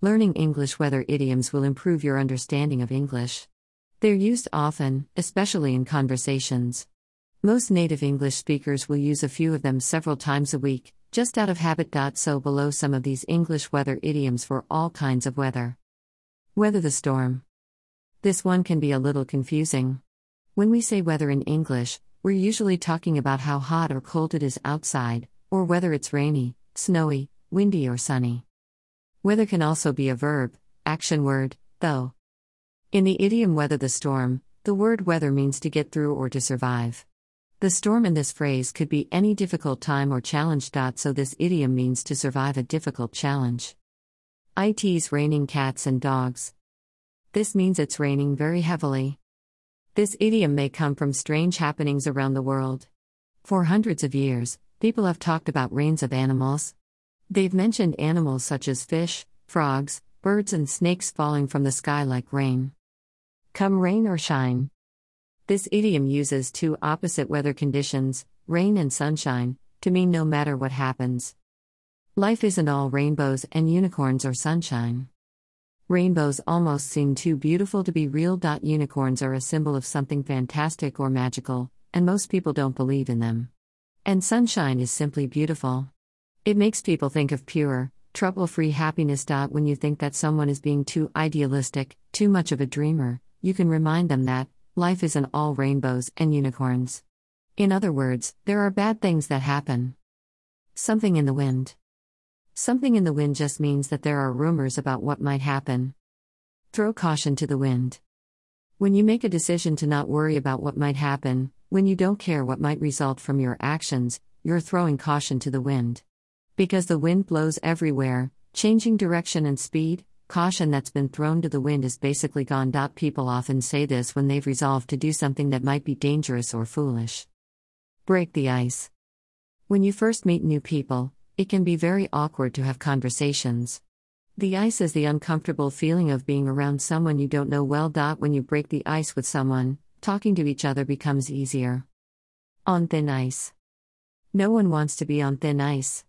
Learning English weather idioms will improve your understanding of English. They're used often, especially in conversations. Most native English speakers will use a few of them several times a week, just out of habit. So, below some of these English weather idioms for all kinds of weather. Weather the storm. This one can be a little confusing. When we say weather in English, we're usually talking about how hot or cold it is outside, or whether it's rainy, snowy, windy, or sunny. Weather can also be a verb, action word, though. In the idiom weather the storm, the word weather means to get through or to survive. The storm in this phrase could be any difficult time or challenge. So, this idiom means to survive a difficult challenge. It's raining cats and dogs. This means it's raining very heavily. This idiom may come from strange happenings around the world. For hundreds of years, people have talked about rains of animals, They've mentioned animals such as fish, frogs, birds, and snakes falling from the sky like rain. Come rain or shine. This idiom uses two opposite weather conditions, rain and sunshine, to mean no matter what happens. Life isn't all rainbows and unicorns or sunshine. Rainbows almost seem too beautiful to be real. Unicorns are a symbol of something fantastic or magical, and most people don't believe in them. And sunshine is simply beautiful. It makes people think of pure, trouble free happiness. When you think that someone is being too idealistic, too much of a dreamer, you can remind them that life isn't all rainbows and unicorns. In other words, there are bad things that happen. Something in the wind. Something in the wind just means that there are rumors about what might happen. Throw caution to the wind. When you make a decision to not worry about what might happen, when you don't care what might result from your actions, you're throwing caution to the wind. Because the wind blows everywhere, changing direction and speed, caution that's been thrown to the wind is basically gone. People often say this when they've resolved to do something that might be dangerous or foolish. Break the ice. When you first meet new people, it can be very awkward to have conversations. The ice is the uncomfortable feeling of being around someone you don't know well. When you break the ice with someone, talking to each other becomes easier. On thin ice. No one wants to be on thin ice.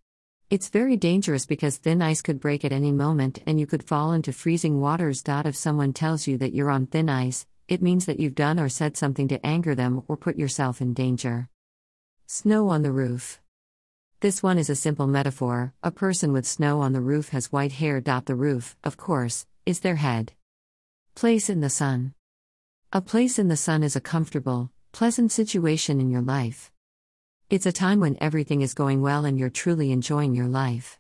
It's very dangerous because thin ice could break at any moment and you could fall into freezing waters. If someone tells you that you're on thin ice, it means that you've done or said something to anger them or put yourself in danger. Snow on the roof. This one is a simple metaphor. A person with snow on the roof has white hair. The roof, of course, is their head. Place in the sun. A place in the sun is a comfortable, pleasant situation in your life. It's a time when everything is going well and you're truly enjoying your life.